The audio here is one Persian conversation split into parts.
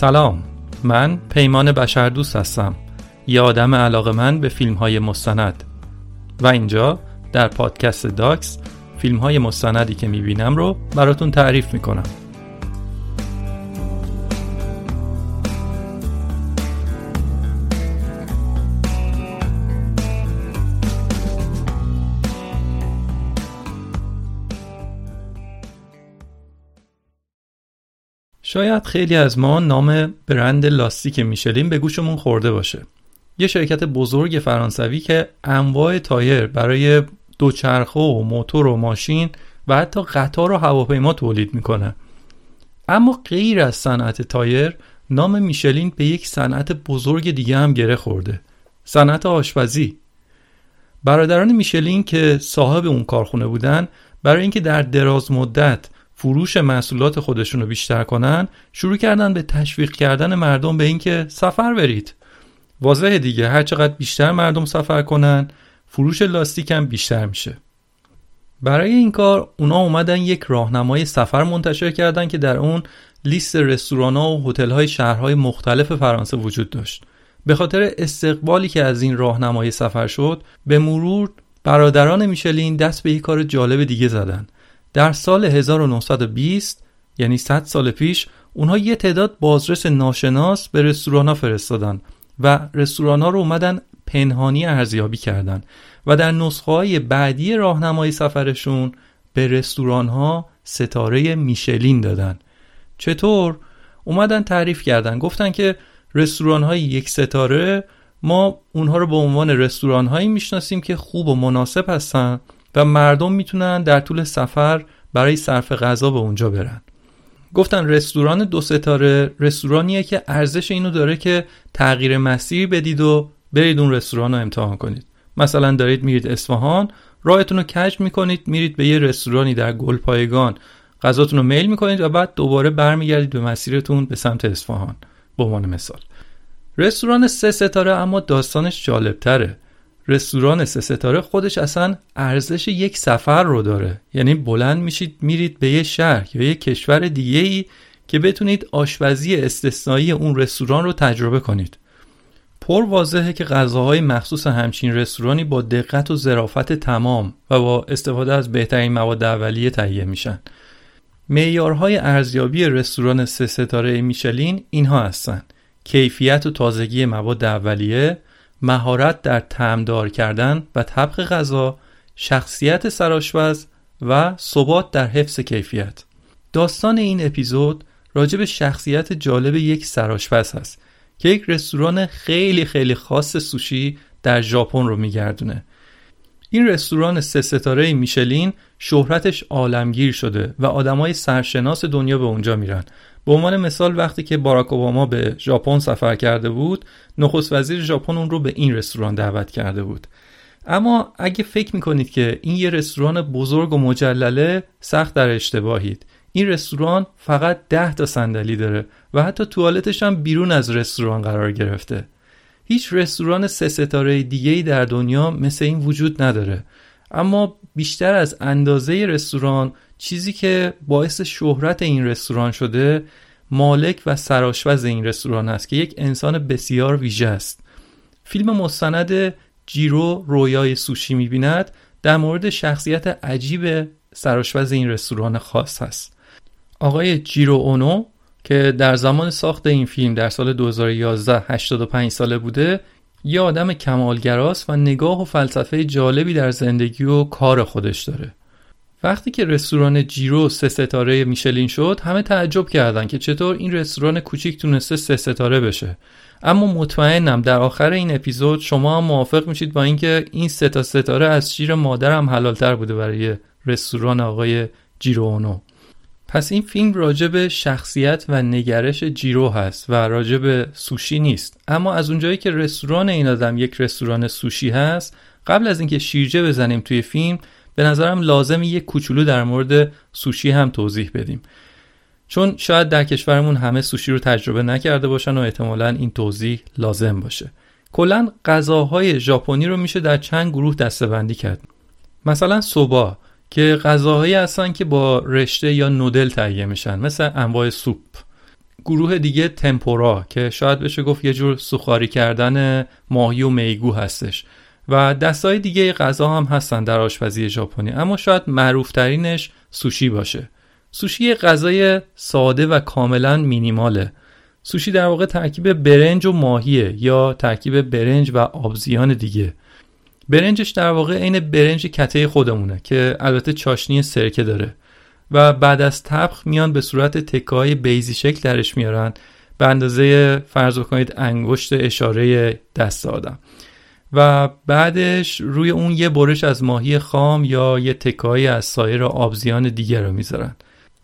سلام. من پیمان بشردوست هستم. یه آدم علاقه من به فیلم های مستند. و اینجا در پادکست داکس فیلم های مستندی که می‌بینم رو براتون تعریف می‌کنم. شاید خیلی از ما نام برند لاستیک میشلین به گوشمون خورده باشه. یه شرکت بزرگ فرانسوی که انواع تایر برای دوچرخه و موتور و ماشین و حتی قطار و هواپیما تولید می‌کنه. اما غیر از صنعت تایر نام میشلین به یک صنعت بزرگ دیگه هم گره خورده. صنعت آشپزی. برادران میشلین که صاحب اون کارخونه بودن برای اینکه در دراز مدت فروش محصولات خودشون رو بیشتر کنن شروع کردن به تشویق کردن مردم به اینکه سفر برید. واضحه دیگه هر چقدر بیشتر مردم سفر کنن فروش لاستیک هم بیشتر میشه. برای این کار اونا اومدن یک راهنمای سفر منتشر کردن که در اون لیست رستوران ها و هتل های شهرهای مختلف فرانسه وجود داشت. به خاطر استقبالی که از این راهنمای سفر شد به مرور برادران میشلین دست به یک کار جالب دیگه زدن. در سال 1920 یعنی 100 سال پیش اونها یه تعداد بازرس ناشناس به رستوران ها فرستادن و رستوران ها رو اومدن پنهانی ارزیابی کردن و در نسخه های بعدی راهنمای سفرشون به رستوران ها ستاره میشلین دادن. چطور؟ اومدن تعریف کردن. گفتن که رستوران های یک ستاره ما اونها رو به عنوان رستوران هایی می‌شناسیم که خوب و مناسب هستن. و مردم می‌تونن در طول سفر برای صرف غذا به اونجا برن. گفتن رستوران دو ستاره رستورانیه که ارزش اینو داره که تغییر مسیر بدید و برید اون رستوران رو امتحان کنید. مثلا دارید میرید اصفهان راهتون رو کج می‌کنید میرید به یه رستورانی در گلپایگان. غذاتون رو میل می‌کنید و بعد دوباره برمیگردید به مسیرتون به سمت اصفهان. به عنوان مثال. رستوران سه ستاره اما داستانش جالبتره. رستوران سه ستاره خودش اصلا ارزش یک سفر رو داره. یعنی بلند میشید میرید به یه شهر یا یه کشور دیگه ای که بتونید آشپزی استثنایی اون رستوران رو تجربه کنید. پر واضحه که غذاهای مخصوص همچین رستورانی با دقت و ظرافت تمام و با استفاده از بهترین مواد اولیه تهیه میشن. معیارهای ارزیابی رستوران سه ستاره میشلین اینها هستن. کیفیت و تازگی مواد اولیه مهارت در تعمدار کردن و طبخ غذا، شخصیت سرآشپز و ثبات در حفظ کیفیت. داستان این اپیزود راجع به شخصیت جالب یک سرآشپز هست که یک رستوران خیلی خیلی خاص سوشی در ژاپن رو میگردونه این رستوران سه ستاره میشلین شهرتش عالمگیر شده و آدمای سرشناس دنیا به اونجا میرن به عنوان مثال وقتی که باراک اوباما به ژاپن سفر کرده بود نخست وزیر ژاپن اون رو به این رستوران دعوت کرده بود. اما اگه فکر می‌کنید که این یه رستوران بزرگ و مجلله سخت در اشتباهید. این رستوران فقط ده تا صندلی داره و حتی توالتش هم بیرون از رستوران قرار گرفته. هیچ رستوران سه ستاره دیگه در دنیا مثل این وجود نداره. اما بیشتر از اندازه رستوران چیزی که باعث شهرت این رستوران شده مالک و سراشوز این رستوران است که یک انسان بسیار ویژه است. فیلم مستند جیرو رویای سوشی می‌بیند در مورد شخصیت عجیب سراشوز این رستوران خاص هست آقای جیرو اونو که در زمان ساخت این فیلم در سال 2011 85 ساله بوده یه آدم کمالگراست و نگاه و فلسفه جالبی در زندگی و کار خودش داره. وقتی که رستوران جیرو سه ستاره میشلین شد همه تعجب کردن که چطور این رستوران کوچیک تونسته سه ستاره بشه. اما مطمئنم در آخر این اپیزود شما هم موافق میشید با اینکه این سه تا ستاره از شیر مادر هم حلالتر بوده برای رستوران آقای جیرو اونو. پس این فیلم راجع به شخصیت و نگرش جیرو هست و راجع به سوشی نیست. اما از اونجایی که رستوران این آدم یک رستوران سوشی هست قبل از اینکه شیرجه بزنیم توی فیلم به نظرم لازم یک کوچولو در مورد سوشی هم توضیح بدیم. چون شاید در کشورمون همه سوشی رو تجربه نکرده باشن و احتمالا این توضیح لازم باشه. کلا غذاهای ژاپنی رو میشه در چند گروه دستبندی کرد. مثلا سوبا که غذاهایی هستن که با رشته یا نودل تهیه میشن مثل انواع سوپ. گروه دیگه تمپورا که شاید بشه گفت یه جور سوخاری کردن ماهی و میگو هستش. و دستای دیگه غذا هم هستن در آشپزی ژاپنی اما شاید معروف ترینش سوشی باشه. سوشی غذای ساده و کاملا مینیماله. سوشی در واقع ترکیب برنج و ماهیه یا ترکیب برنج و آبزیان دیگه. برنجش در واقع عین برنج کته خودمونه که البته چاشنی سرکه داره و بعد از تبخ میان به صورت تکای بیزی شکل درش میارن به اندازه فرض کنید انگشت اشاره دست آدم. و بعدش روی اون یه برش از ماهی خام یا یه تکایی از سایر آبزیان دیگه رو می‌ذارن.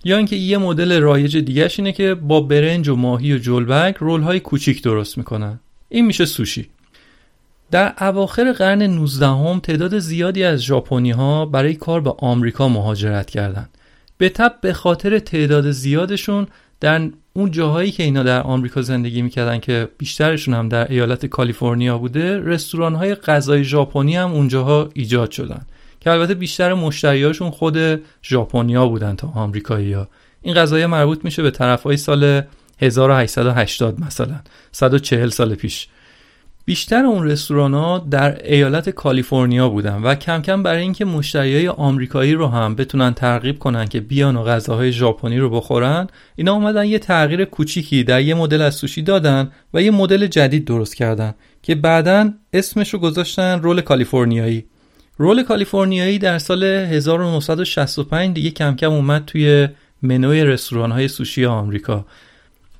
یا اینکه یه مدل رایج دیگهش اینه که با برنج و ماهی و جلبک رول های کوچیک درست می‌کنن. این میشه سوشی. در اواخر قرن 19 هم تعداد زیادی از ژاپنی ها برای کار به آمریکا مهاجرت کردند. به تب به خاطر تعداد زیادشون در اون جاهایی که اینا در آمریکا زندگی می‌کردن که بیشترشون هم در ایالت کالیفرنیا بوده رستوران های غذای ژاپنی هم اونجاها ایجاد شدن. که البته بیشتر مشتریاشون خود ژاپنیا بودن تا آمریکایی ها. این غذای مربوط میشه به طرف های سال 1880 مثلا. 140 سال پیش. بیشتر اون رستوران ها در ایالت کالیفرنیا بودن و کم کم برای اینکه مشتریای آمریکایی رو هم بتونن ترغیب کنن که بیان و غذاهای ژاپنی رو بخورن اینا اومدن یه تغییر کوچیکی در یه مدل از سوشی دادن و یه مدل جدید درست کردن که بعدا اسمش رو گذاشتن رول کالیفرنیایی. رول کالیفرنیایی در سال 1965 دیگه کم کم اومد توی منوی رستوران های سوشی آمریکا.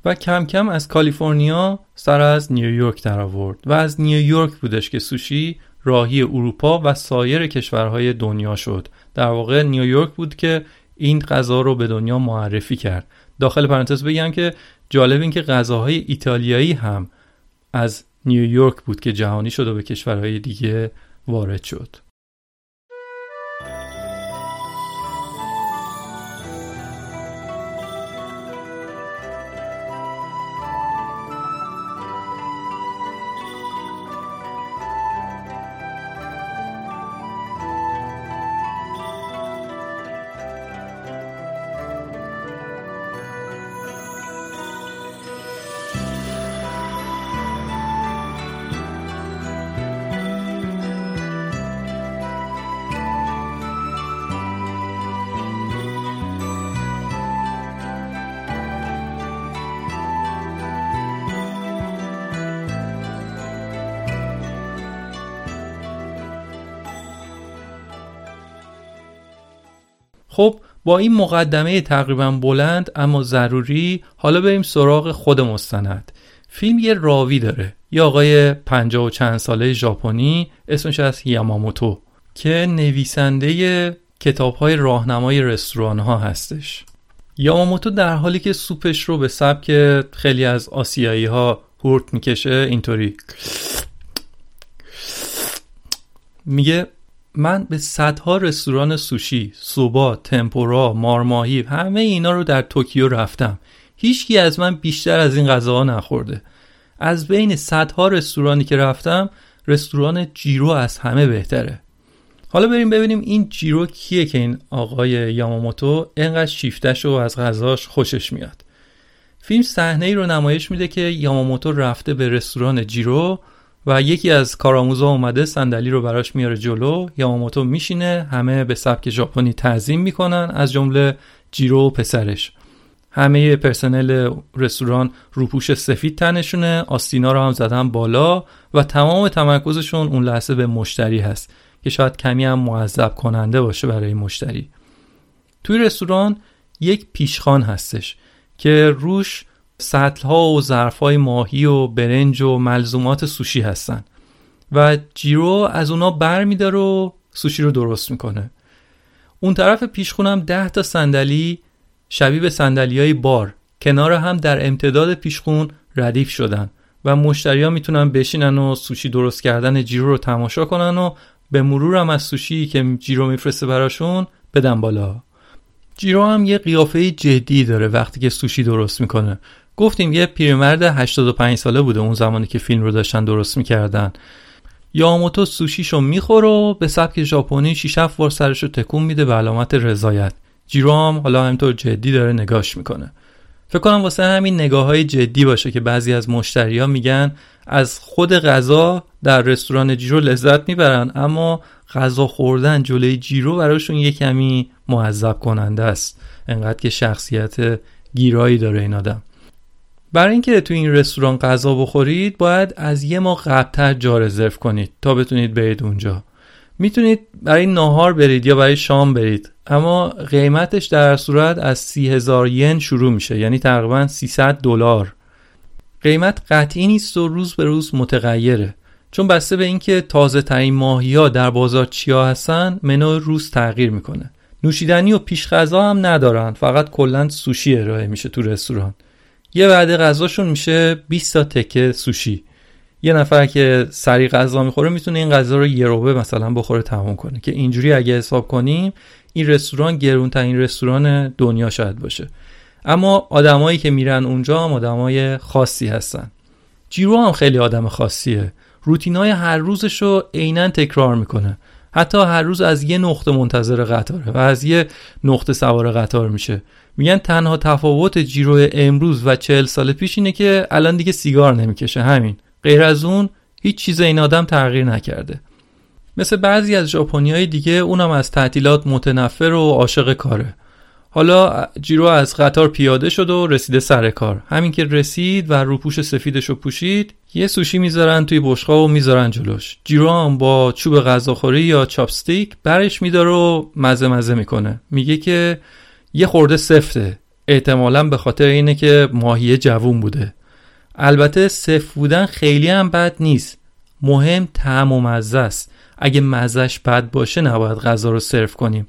و کم کم از کالیفرنیا سر از نیویورک در آورد و از نیویورک بودش که سوشی راهی اروپا و سایر کشورهای دنیا شد. در واقع نیویورک بود که این غذا رو به دنیا معرفی کرد. داخل پرانتز بگم که جالب این که غذاهای ایتالیایی هم از نیویورک بود که جهانی شد و به کشورهای دیگه وارد شد. خب با این مقدمه تقریبا بلند اما ضروری حالا بریم سراغ خود مستند. فیلم یه راوی داره. یه آقای پنجاه و چند ساله ژاپنی اسمش از یاماموتو که نویسنده کتاب های راهنمای رستوران ها هستش. یاماموتو در حالی که سوپش رو به سبک خیلی از آسیایی ها هورت می‌کشه اینطوری میگه من به صدها رستوران سوشی، سوبا، تمپورا، مارماهی همه اینا رو در توکیو رفتم. هیچکی از من بیشتر از این غذاها نخورده. از بین صدها رستورانی که رفتم رستوران جیرو از همه بهتره. حالا بریم ببینیم این جیرو کیه که این آقای یاماموتو انقدر شیفتش و از غذاش خوشش میاد. فیلم صحنه ای رو نمایش میده که یاماموتو رفته به رستوران جیرو و یکی از کارآموزا اومده صندلی رو براش میاره جلو یاماموتو میشینه همه به سبک ژاپنی تعظیم می‌کنن از جمله جیرو و پسرش. همه پرسنل رستوران روپوش سفید تنشونه آستینا رو هم زدن بالا و تمام تمرکزشون اون لحظه به مشتری هست که شاید کمی هم معذب کننده باشه برای مشتری. توی رستوران یک پیشخان هستش که روش سطل ها و ظرف های ماهی و برنج و ملزومات سوشی هستن. و جیرو از اونا بر میداره و سوشی رو درست می‌کنه. اون طرف پیشخونم ده تا صندلی شبیه به صندلی های بار. کنار هم در امتداد پیشخون ردیف شدن و مشتری ها می‌تونن بشینن و سوشی درست کردن جیرو رو تماشا کنن و به مرور هم از سوشی که جیرو میفرسته براشون بدن بالا. جیرو هم یه قیافه جدی داره وقتی که سوشی درست می‌کنه. گفتیم یه پیرمرد 85 ساله بوده اون زمانی که فیلم رو داشتن درست می‌کردن. یاموتو سوشیشو می‌خوره و به سبک ژاپنی 6 7 بار سرش رو تکون میده به علامت رضایت. جیرو هم حالا همینطور جدی داره نگاش می‌کنه. فکر کنم واسه همین نگاه های جدی باشه که بعضی از مشتریا میگن از خود غذا در رستوران جیرو لذت می‌برن اما غذا خوردن جلوی جیرو براشون یه کمی معذب کننده است. انقدر که شخصیت گیرایی داره این آدم. برای اینکه تو این رستوران غذا بخورید باید از یه ماه قبلتر جا رزرو کنید تا بتونید برید اونجا. می‌تونید برای ناهار برید یا برای شام برید اما قیمتش در صورت از سی ین شروع میشه یعنی تقریبا 300 دلار. قیمت قطعی نیست و روز به روز متغیره. چون بسته به اینکه تازه ترین ماهی ها در بازار چیا هستن منو روز تغییر می‌کنه. نوشیدنی و پیش غذا هم ندارن فقط کلا سوشی ارائه میشه تو رستوران. یه وعده غذاشون میشه 20 تا تکه سوشی. یه نفر که سری غذا می‌خوره می‌تونه این غذا رو یه روبه مثلا بخوره تمام کنه. که اینجوری اگه حساب کنیم این رستوران گرون ترین رستوران دنیا شاید باشه. اما آدمایی که میرن اونجا هم آدمای خاصی هستن. جیرو هم خیلی آدم خاصیه. روتینای هر روزش رو عینا تکرار می‌کنه. حتی هر روز از یه نقطه منتظر قطاره و از یه نقطه سوار قطار میشه. میگن تنها تفاوت جیرو امروز و چهل سال پیش اینه که الان دیگه سیگار نمی‌کشه. همین. غیر از اون هیچ چیز این آدم تغییر نکرده. مثل بعضی از ژاپنیای دیگه اونم از تعطیلات متنفر و عاشق کاره. حالا جیرو از قطار پیاده شد و رسیده سر کار. همین که رسید و روپوش سفیدش رو پوشید یه سوشی می‌ذارن توی بشقا و می‌ذارن جلوش. جیرو هم با چوب غذاخوری یا چاپستیک برش میداره و مزه مزه می‌کنه. میگه که یه خورده سفته. احتمالا به خاطر اینه که ماهیه جوون بوده. البته سفت بودن خیلی هم بد نیست. مهم طعم و مزه است. اگه مزهش بد باشه نباید غذا رو سرو کنیم.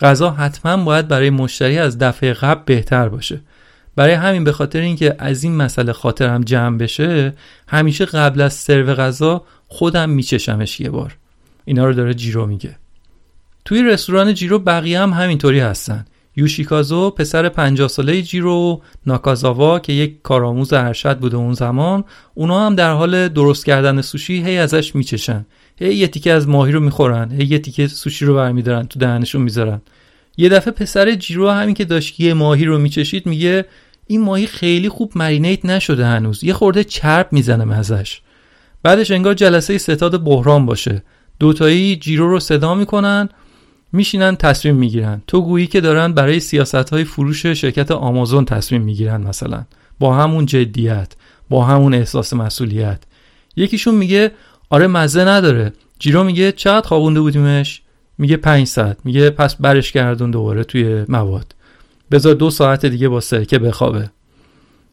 غذا حتما باید برای مشتری از دفعه قبل بهتر باشه. برای همین به خاطر اینکه از این مسئله خاطرم جمع بشه همیشه قبل از سرو غذا خودم میچشمش یه بار. اینا رو داره جیرو میگه. توی رستوران جیرو بقیه هم همینطوری هستن. یوشیکازو پسر 50 ساله جیرو ناکازاوا که یک کارآموز ارشد بوده اون زمان اونا هم در حال درست کردن سوشی هی ازش میچشن. هی یه تیکه از ماهی رو می‌خورن هی یه تیکه سوشی رو برمیدارن تو دهنشون می‌ذارن. یه دفعه پسر جیرو همین که داشت یه ماهی رو میچشید میگه این ماهی خیلی خوب مرینیت نشده هنوز یه خورده چرب می‌زنه مزش بعدش انگار جلسه ستاد بحران باشه. دوتایی جیرو رو صدا می‌کنن میشینن تصمیم می‌گیرن. تو گویی که دارن برای سیاست های فروش شرکت آمازون تصمیم می‌گیرن مثلا. با همون جدیت با همون احساس مسئولیت. یکیشون میگه آره مزه نداره. جیرو میگه چقدر خوابونده بودیمش؟ میگه 5 ساعت. میگه پس برش گردون دوباره توی مواد. بذار دو ساعت دیگه با سرکه بخوابه.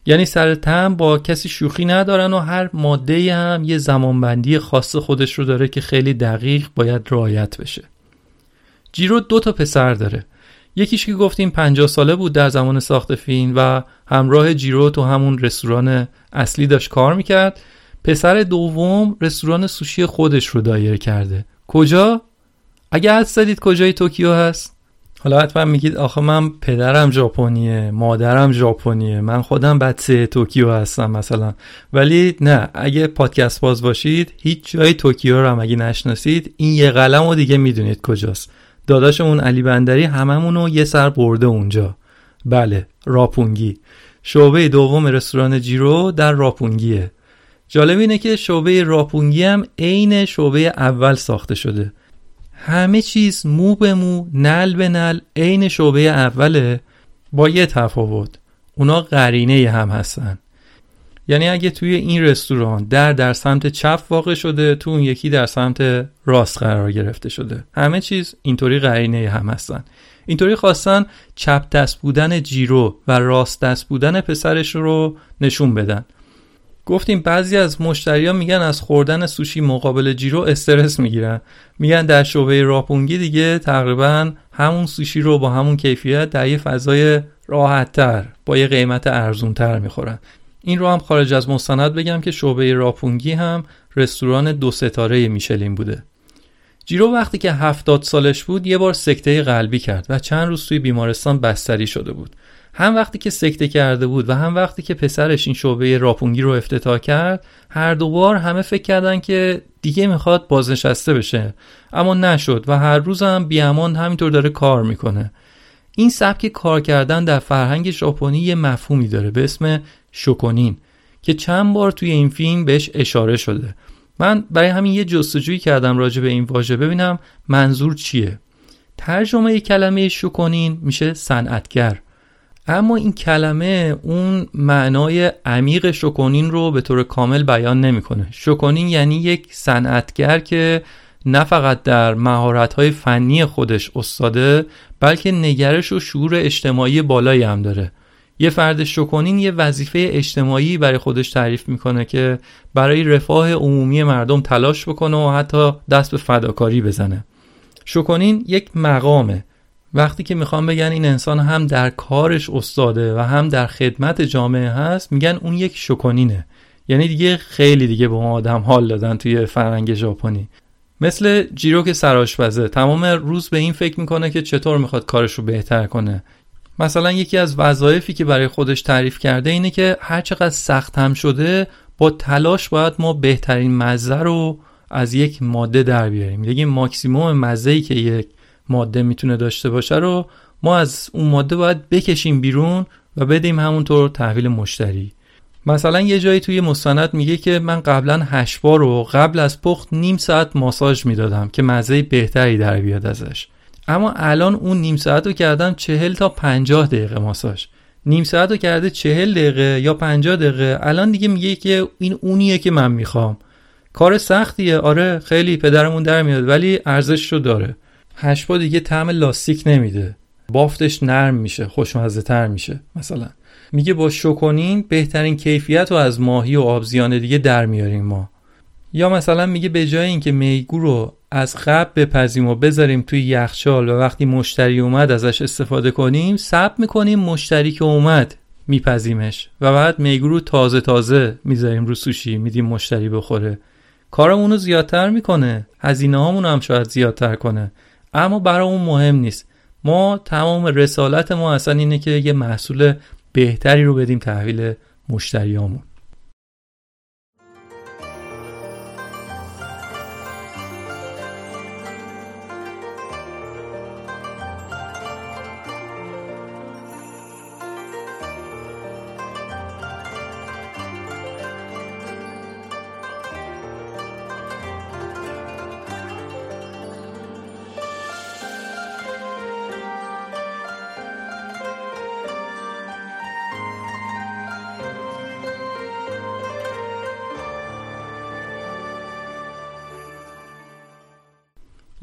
یعنی سر تم با کسی شوخی ندارن و هر ماده هم یه زمانبندی خاص خودش رو داره که خیلی دقیق باید رعایت بشه. جیرو دو تا پسر داره. یکیش که گفتیم 50 ساله بود در زمان ساخت فیلم و همراه جیرو تو همون رستوران اصلی داشت کار می‌کرد. پسر دوم رستوران سوشی خودش رو دایر کرده. کجا؟ اگه حد زدید کجای توکیو هست؟ حالا حتما میگید آخه من پدرم ژاپنیه مادرم ژاپنیه من خودم بچه توکیو هستم مثلا. ولی نه اگه پادکست باز باشید هیچ جای توکیو رو هم اگه نشناسید این یه قلم رو دیگه می‌دونید کجاست. داداشمون علی بندری هممون رو یه سر برده اونجا. بله راپونگی. شعبه دوم رستوران جیرو در راپونگیه. جالب اینه که شعبه راپونگی هم عین شعبه اول ساخته شده. همه چیز مو به مو نل به نل عین شعبه اوله با یه تفاوت. اونا قرینه هم هستن. یعنی اگه توی این رستوران در در سمت چپ واقع شده تو اون یکی در سمت راست قرار گرفته شده. همه چیز اینطوری قرینه هم هستن. اینطوری خواستن چپ دست بودن جیرو و راست دست بودن پسرش رو نشون بدن. گفتیم بعضی از مشتریا میگن از خوردن سوشی مقابل جیرو استرس می‌گیرن. میگن در شعبه راپونگی دیگه تقریبا همون سوشی رو با همون کیفیت در یه فضای راحتتر با یه قیمت ارزونتر می‌خورن. این رو هم خارج از مستند بگم که شعبه راپونگی هم رستوران دو ستاره میشلین بوده. جیرو وقتی که هفتاد سالش بود یه بار سکته قلبی کرد و چند روز توی بیمارستان بستری شده بود. هم وقتی که سکته کرده بود و هم وقتی که پسرش این شعبه راپونگی رو افتتاح کرد هر دو بار همه فکر کردن که دیگه می‌خواد بازنشسته بشه. اما نشد و هر روز هم بیامان همینطور داره کار می‌کنه. این سبک کار کردن در فرهنگ ژاپنی یه مفهومی داره به اسم شوکونین که چند بار توی این فیلم بهش اشاره شده. من برای همین یه جستجویی کردم راجع به این واژه. ببینم منظور چیه. ترجمه کلمه شوکونین میشه صنعتگر. اما این کلمه اون معنای عمیق شوکونین رو به طور کامل بیان نمی‌کنه. شوکونین یعنی یک صنعتگر که نه فقط در مهارت‌های فنی خودش استاده بلکه نگرش و شعور اجتماعی بالایی هم داره. یه فرد شوکونین یه وظیفه اجتماعی برای خودش تعریف می‌کنه که برای رفاه عمومی مردم تلاش بکنه و حتی دست به فداکاری بزنه. شوکونین یک مقامه وقتی که می‌خوام بگن این انسان هم در کارش استاده و هم در خدمت جامعه هست میگن اون یک شکنینه یعنی دیگه خیلی دیگه به ما آدم حال دادن توی فرنگ ژاپنی مثل جیرو که سرآشپزه. تمام روز به این فکر می‌کنه که چطور می‌خواد کارش رو بهتر کنه. مثلا یکی از وظایفی که برای خودش تعریف کرده اینه که هر چقدر سخت هم شده با تلاش باید ما بهترین مزه رو از یک ماده در بیاریم. دیگه ماکسیموم مزه که یک ماده می‌تونه داشته باشه رو ما از اون ماده باید بکشیم بیرون و بدیم همونطور تحویل مشتری. مثلا یه جایی توی مستند میگه که من قبلا هشت بار رو قبل از پخت نیم ساعت ماساژ می‌دادم که مزه بهتری در بیاد ازش. اما الان اون نیم ساعت رو کردم چهل تا پنجاه دقیقه ماساژ. نیم ساعت رو کرده چهل دقیقه یا پنجاه دقیقه. الان دیگه میگه که این اونیه که من می‌خوام. کار سختیه. آره خیلی پدرمون در میاد ولی ارزش رو داره. هشبا دیگه طعم لاستیک نمیده. بافتش نرم میشه خوشمزه تر میشه مثلا. میگه با شوکونین بهترین کیفیت رو از ماهی و آبزیان دیگه در میاریم ما. یا مثلا میگه به جای اینکه میگو رو از قبل بپزیم و بذاریم توی یخچال و وقتی مشتری اومد ازش استفاده کنیم سب می‌کنیم مشتری که اومد میپزیمش و بعد میگو رو تازه تازه می‌ذاریم رو سوشی میدیم مشتری بخوره. کارمون رو زیادتر می‌کنه هزینه هامون هم شاید زیادتر کنه. اما برای اون مهم نیست. ما تمام رسالت ما اصلا اینه که یه محصول بهتری رو بدیم تحویل مشتریامون.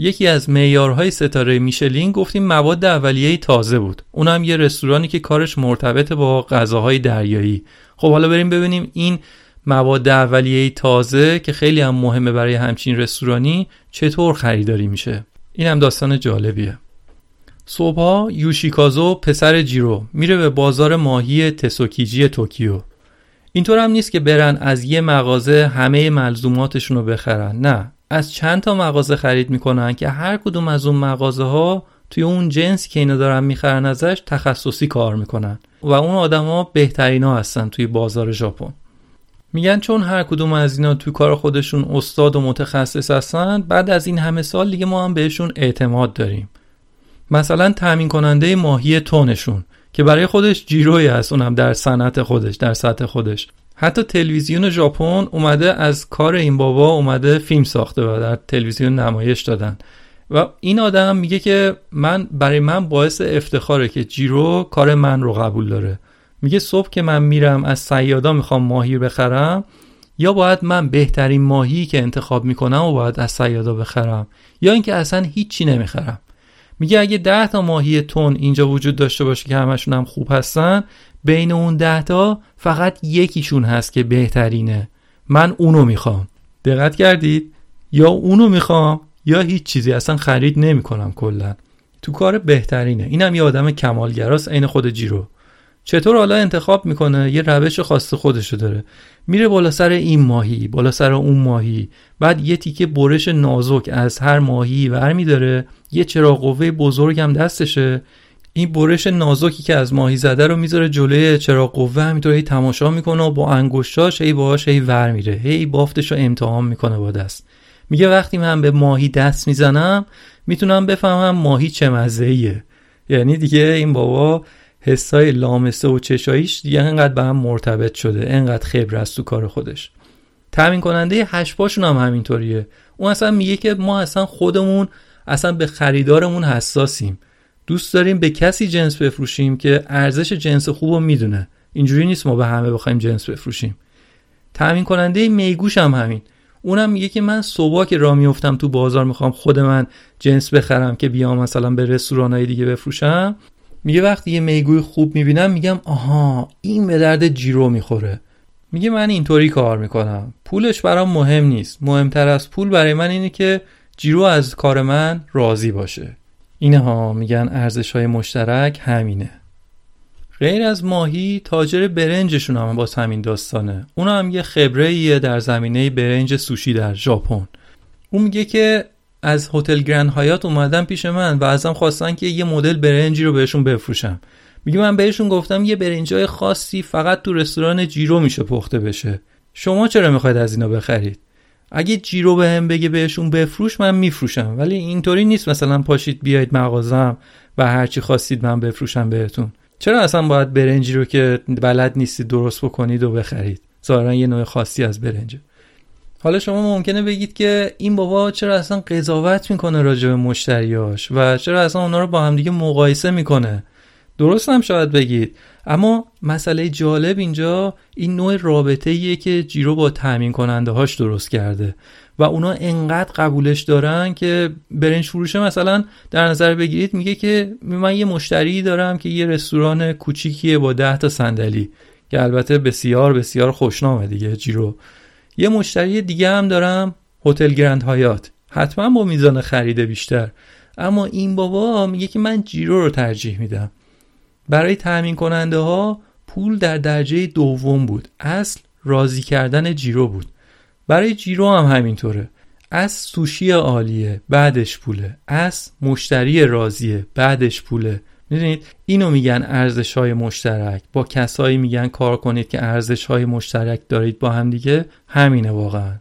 یکی از معیارهای ستاره میشلین گفتیم مواد اولیه تازه بود. اونم یه رستورانی که کارش مرتبط با غذاهای دریایی. خب حالا بریم ببینیم این مواد اولیه تازه که خیلی هم مهمه برای همچین رستورانی چطور خریداری میشه. این هم داستان جالبیه. صبحها یوشیکازو پسر جیرو میره به بازار ماهی تسوکیجی توکیو. اینطور هم نیست که برن از یه مغازه همه ملزوماتشون رو بخرن نه. از چند تا مغازه خرید می‌کنن که هر کدوم از اون مغازه ها توی اون جنسی که اینا دارن می‌خرن ازش تخصصی کار می‌کنن و اون آدما بهترین ها هستن توی بازار ژاپن. میگن چون هر کدوم از اینا توی کار خودشون استاد و متخصص هستن بعد از این همه سال دیگه ما هم بهشون اعتماد داریم. مثلا تامین کننده ماهی تونشون که برای خودش جیروی هست اونم در صنعت خودش در سطح خودش. حتی تلویزیون ژاپن اومده از کار این بابا اومده فیلم ساخته و در تلویزیون نمایش دادن. و این آدم میگه که من برای من باعث افتخاره که جیرو کار من رو قبول داره. میگه صبح که من میرم از سیادا می‌خوام ماهی بخرم یا باید من بهترین ماهی که انتخاب می‌کنم و باید از سیادا بخرم یا اینکه اصلا هیچی نمی‌خرم. میگه اگه ده تا ماهی تون اینجا وجود داشته باشه که همشون هم خوب هستن بین اون ده تا فقط یکیشون هست که بهترینه. من اونو می‌خوام. دقت کردید؟ یا اونو می‌خوام یا هیچ چیزی. اصلا خرید نمی‌کنم کلا. تو کار بهترینه. اینم یه آدم کمالگراست عین خود جیرو. چطور حالا انتخاب می‌کنه؟ یه روش خاص خودشو داره. میره بالا سر این ماهی بالا سر اون ماهی. بعد یه تیکه برش نازک از هر ماهی ور میداره یه چراغ قوه بزرگ هم دستشه. این برش نازکی که از ماهی زده رو می‌ذاره جلوی چراغ قوه همینطور هی تماشا می‌کنه و با انگشتاش هی باهاش هی ور میره. هی بافتش رو امتحان می‌کنه با دست. میگه وقتی من به ماهی دست می‌زنم می‌تونم بفهمم ماهی چه مزه یعنی دیگه این بابا حسای لامسه و چشاییش دیگه انقدر به هم مرتبط شده انقدر خبر است تو کار خودش. تامین کننده هشپاشون هم همینطوریه. اون اصلا میگه که ما اصلا خودمون اصلا به خریدارمون حساسیم. دوست داریم به کسی جنس بفروشیم که ارزش جنس خوب رو می‌دونه. اینجوری نیست ما به همه بخوایم جنس بفروشیم. تامین کننده میگوش هم همین. اونم میگه که من صبح که راه میفتم تو بازار می‌خوام خود من جنس بخرم که بیام مثلا به رستورانهای دیگه بفروشم. میگه وقتی یه میگوی خوب می‌بینم میگم آها این به درد جیرو می‌خوره. میگه من اینطوری کار می‌کنم. پولش برام مهم نیست. مهمتر از پول برای من اینه که جیرو از کار من راضی باشه. اینها میگن ارزش های مشترک همینه. غیر از ماهی تاجر برنجشون هم باز همین داستانه. اون هم یه خبره در زمینه برنج سوشی در ژاپن. اون میگه که از هتل گرند هایات اومدن پیش من و ازم خواستن که یه مدل برنجی رو بهشون بفروشم. میگه من بهشون گفتم یه برنجای خاصی فقط تو رستوران جیرو میشه پخته بشه. شما چرا می‌خواید از اینا بخرید؟ اگه جیرو به هم بگه بهشون بفروش من میفروشم. ولی اینطوری نیست. مثلا پاشید بیاید مغازم و هرچی خواستید من بفروشم بهتون. چرا اصلا باید برنجی رو که بلد نیستید درست بکنید و بخرید؟ ظاهرا یه نوع خاصی از برنجه. حالا شما ممکنه بگید که این بابا چرا اصلا قضاوت می‌کنه راجع به مشتریاش و چرا اصلا اونا رو با همدیگه مقایسه می‌کنه؟ درست هم شاید بگید. اما مسئله جالب اینجا این نوع رابطه ایه که جیرو با تامین کننده هاش درست کرده. و اونا انقدر قبولش دارن که برنج فروشه مثلا در نظر بگیرید میگه که من یه مشتری دارم که یه رستوران کوچیکیه با ده تا صندلی. که البته بسیار بسیار خوشنامه دیگه جیرو. یه مشتری دیگه هم دارم هتل گرند هایات حتما با میزان خریده بیشتر. اما این بابا میگه که من جیرو رو ترجیح میدم. برای تأمین کننده ها پول در درجه دوم بود. اصل راضی کردن جیرو بود. برای جیرو هم همینطوره. از سوشی عالیه بعدش پوله. از مشتری راضیه بعدش پوله. می‌دونید؟ اینو میگن ارزش های مشترک. با کسایی میگن کار کنید که ارزش های مشترک دارید با هم دیگه. همینه واقعا.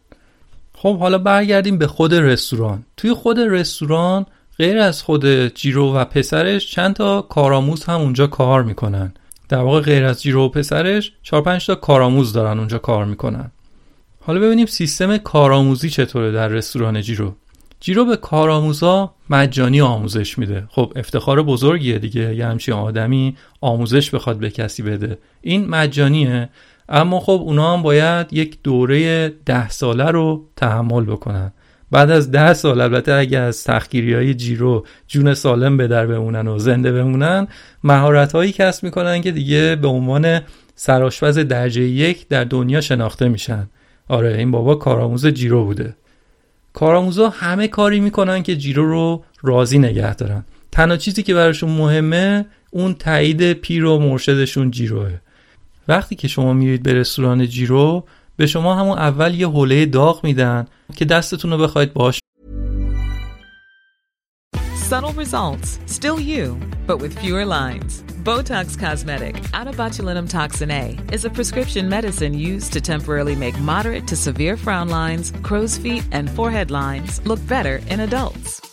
خب حالا برگردیم به خود رستوران. توی خود رستوران غیر از خود جیرو و پسرش چند تا کارآموز هم اونجا کار می‌کنن. در واقع غیر از جیرو و پسرش 4 5 تا کارآموز دارن اونجا کار می‌کنن. حالا ببینیم سیستم کارآموزی چطوره در رستوران جیرو. جیرو به کارآموزا مجانی آموزش میده. خب افتخار بزرگیه دیگه. یه همچین آدمی آموزش بخواد به کسی بده. این مجانیه. اما خب اونا هم باید یک دوره ده ساله رو تحمل بکنن. بعد از ده سال البته اگه از تخکیری های جیرو جون سالم به در بمونن و زنده بمونن مهارت هایی کسب می‌کنن که دیگه به عنوان سرآشپز درجه یک در دنیا شناخته میشن. آره این بابا کارآموز جیرو بوده. کارآموزا همه کاری می‌کنن که جیرو رو راضی نگه دارن. تنها چیزی که براشون مهمه اون تایید پیر و مرشدشون جیروه. وقتی که شما میرید به رستوران جیرو به شما همون اول یه حوله داغ میدن که دستتون رو بخواید باش Subtle results, still you, but with fewer lines. Botox Cosmetic, out of botulinum toxin A, is a prescription medicine used to temporarily make moderate to severe frown lines, crow's feet, and forehead lines look better in adults.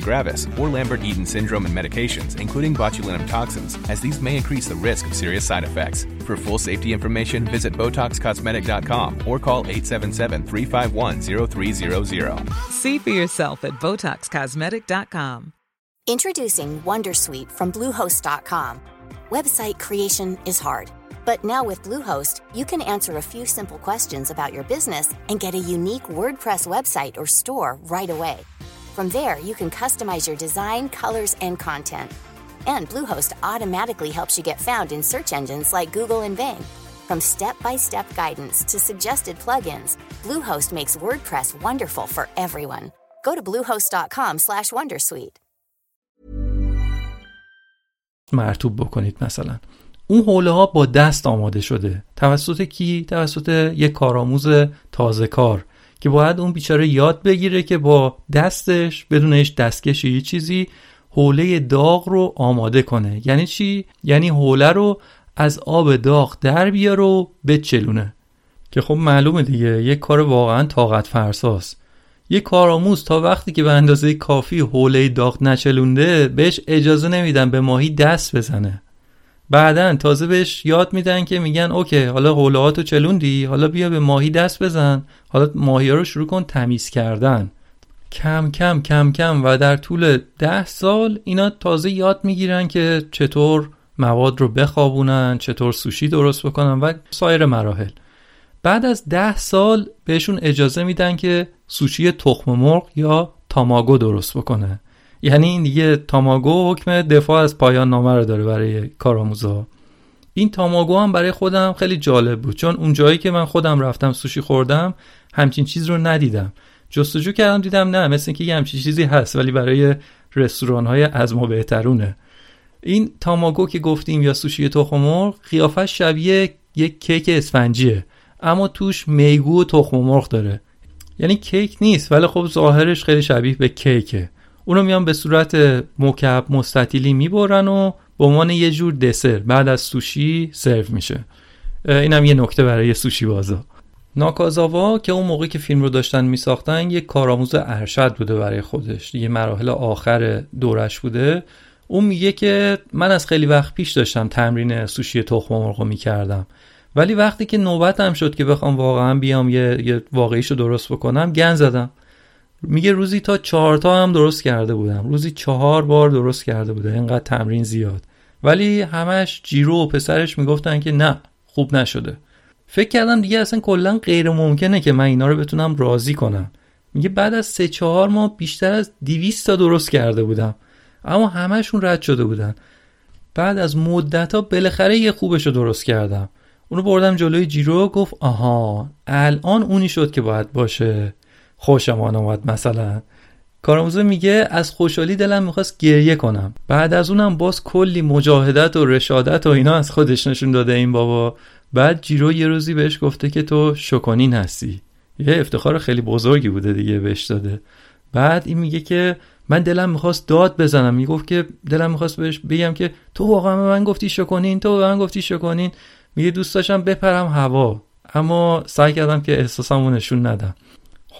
gravis, or Lambert-Eaton syndrome and medications, including botulinum toxins, as these may increase the risk of serious side effects. For full safety information, visit BotoxCosmetic.com or call 877-351-0300. See for yourself at BotoxCosmetic.com. Introducing Wondersuite from Bluehost.com. Website creation is hard, but now with Bluehost, you can answer a few simple questions about your business and get a unique WordPress website or store right away. From there, you can customize your design, colors, and content. And Bluehost automatically helps you get found in search engines like Google and Bing. From step-by-step guidance to suggested plugins, Bluehost makes WordPress wonderful for everyone. Go to bluehost.com/wondersuite. مرتوب بکنید مثلا اون حوله ها با دست آماده شده توسط کی توسط یک کارآموز تازه کار که باید اون بیچاره یاد بگیره که با دستش بدونش دستکشی یه چیزی حوله داغ رو آماده کنه. یعنی چی؟ یعنی حوله رو از آب داغ در بیاره و بچلونه. که خب معلومه دیگه یک کار واقعا طاقت فرساست. یک کارآموز تا وقتی که به اندازه کافی حوله داغ نچلونده بهش اجازه نمیدن به ماهی دست بزنه. بعدا تازه بهش یاد میدن که میگن اوکی حالا حوله تو چلوندی حالا بیا به ماهی دست بزن. حالا ماهی ها رو شروع کن تمیز کردن. کم کم کم کم و در طول ده سال اینا تازه یاد می‌گیرن که چطور مواد رو بخوابونن چطور سوشی درست بکنن و سایر مراحل. بعد از ده سال بهشون اجازه میدن که سوشی تخم مرغ یا تاماگو درست بکنه. یعنی این دیگه تاماگو حکم دفاع از پایان نامه رو داره برای کارآموزا این تاماگو هم برای خودم خیلی جالب بود چون اون جایی که من خودم رفتم سوشی خوردم همچین چیز رو ندیدم. جستجو کردم دیدم نه مثل اینکه یه همچین چیزی هست ولی برای رستوران های از ما بهترونه. این تاماگو که گفتیم یا سوشی تخم مرغ قیافش شبیه یک کیک اسفنجیه اما توش میگو و تخم مرغ داره. یعنی کیک نیست ولی خب ظاهرش خیلی شبیه به کیکه. اونو میان به صورت مکعب مستطیلی می‌برن و به عنوان یه جور دسر بعد از سوشی سرو میشه. اینم یه نکته برای سوشی بازا. ناکازاوا که اون موقعی که فیلم رو داشتن میساختن یه کارآموز ارشد بوده برای خودش. یه مراحل آخر دورش بوده. اون میگه که من از خیلی وقت پیش داشتم تمرین سوشی تخم مرغ می‌کردم. ولی وقتی که نوبتم شد که بخوام واقعا بیام یه, یه واقعیشو درست بکنم گن زدم. میگه روزی تا چهار تا هم درست کرده بودم. روزی چهار بار درست کرده بوده. اینقدر تمرین زیاد. ولی همش جیرو و پسرش می‌گفتن که نه خوب نشده. فکر کردم دیگه اصلا کلا غیر ممکنه که من اینا رو بتونم راضی کنم. میگه بعد از سه چهار ماه بیشتر از 200 تا درست کرده بودم. اما همهشون رد شده بودن. بعد از مدت ها بالاخره یه خوبش رو درست کردم. اونو بردم جلوی جیرو گفت آها الان اونی شد که باید باشه. خوشمان آمد مثلا. کارآموزه میگه از خوشحالی دلم می‌خواست گریه کنم. بعد از اونم باز کلی مجاهدت و رشادت و اینا از خودش نشون داده این بابا. بعد جیرو یه روزی بهش گفته که تو شکونین هستی. یه افتخار خیلی بزرگی بوده دیگه بهش داده. بعد این میگه که من دلم می‌خواست داد بزنم. می‌گفت که دلم می‌خواست بهش بگم که تو واقعا به من گفتی شکنین تو به من گفتی شکنین میگه دوست داشتم بپرم هوا. اما سعی کردم که احساسمو نشون ندم.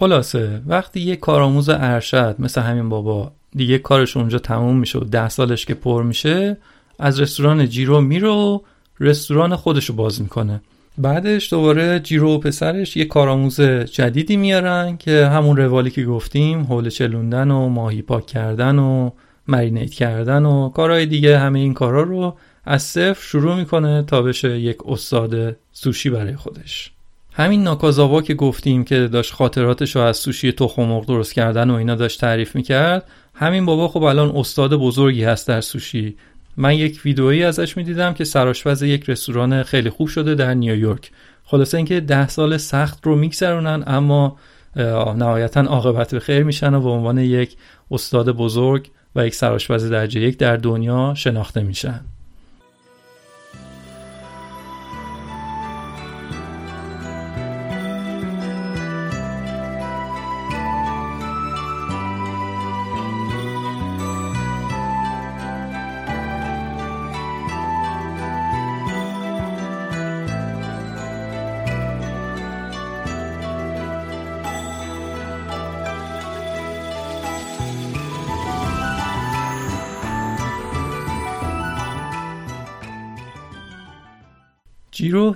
خلاصه وقتی یه کارآموز ارشد مثل همین بابا دیگه کارش اونجا تموم میشه و ده سالش که پر میشه از رستوران جیرو میره و رستوران خودشو باز می‌کنه. بعدش دوباره جیرو و پسرش یه کارآموز جدیدی میارن که همون روالی که گفتیم حول چلوندن و ماهی پاک کردن و مرینیت کردن و کارهای دیگه همه این کارا رو از صفر شروع می‌کنه تا بشه یک استاد سوشی برای خودش. همین ناکازاوا که گفتیم که داشت خاطراتش رو از سوشی تخم درست کردن و اینا داشت تعریف می‌کرد همین بابا خب الان استاد بزرگی هست در سوشی. من یک ویدئویی ازش می‌دیدم که سرآشپز یک رستوران خیلی خوب شده در نیویورک. خلاصه اینکه ده سال سخت رو میگذرونن اما نهایتا عاقبت به خیر میشن و به عنوان یک استاد بزرگ و یک سرآشپز درجه یک در دنیا شناخته میشن.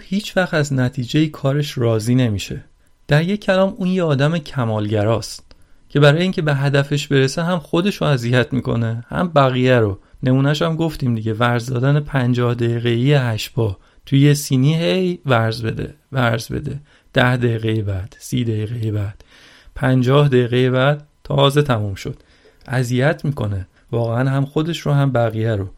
هیچ وقت از نتیجه کارش راضی نمیشه. در یک کلام اون یه آدم کمالگراست که برای اینکه به هدفش برسه هم خودش رو اذیت می‌کنه هم بقیه رو. نمونهش هم گفتیم دیگه ورز دادن پنجاه دقیقه هشت با توی یه سینی هی ورز بده ورز بده. ده دقیقه بعد سی دقیقه بعد. پنجاه دقیقه بعد تازه تموم شد. اذیت می‌کنه. واقعا هم خودش رو هم بقیه رو.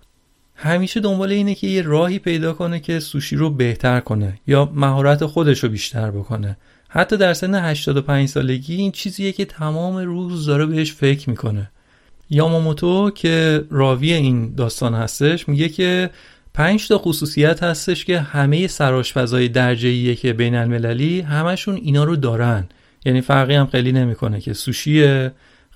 همیشه دنبال اینه که یه راهی پیدا کنه که سوشی رو بهتر کنه یا مهارت خودش رو بیشتر بکنه. حتی در سن 85 سالگی این چیزیه که تمام روز داره بهش فکر می‌کنه. یاماموتو که راوی این داستان هستش میگه که پنج تا خصوصیت هستش که همه سرآشپزای درجه که بین المللی همشون اینا رو دارن. یعنی فرقی هم خیلی نمی‌کنه که سوشی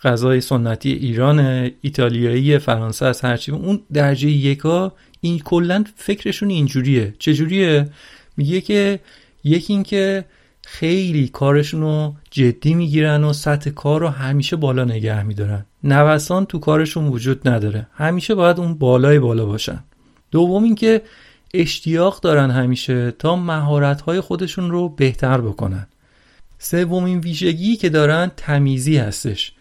غذای سنتی ایران ایتالیایی فرانسه از هرچی اون درجه یکا این کلا فکرشون اینجوریه. چجوریه؟ میگه که یکی این که خیلی کارشون رو جدی می‌گیرن و سطح کار رو همیشه بالا نگه میدارن. نوسان تو کارشون وجود نداره. همیشه باید اون بالای بالا باشن. دوم اینکه اشتیاق دارن همیشه تا مهارت خودشون رو بهتر بکنن. سومین ویژگی که دارن تمیزی هستش.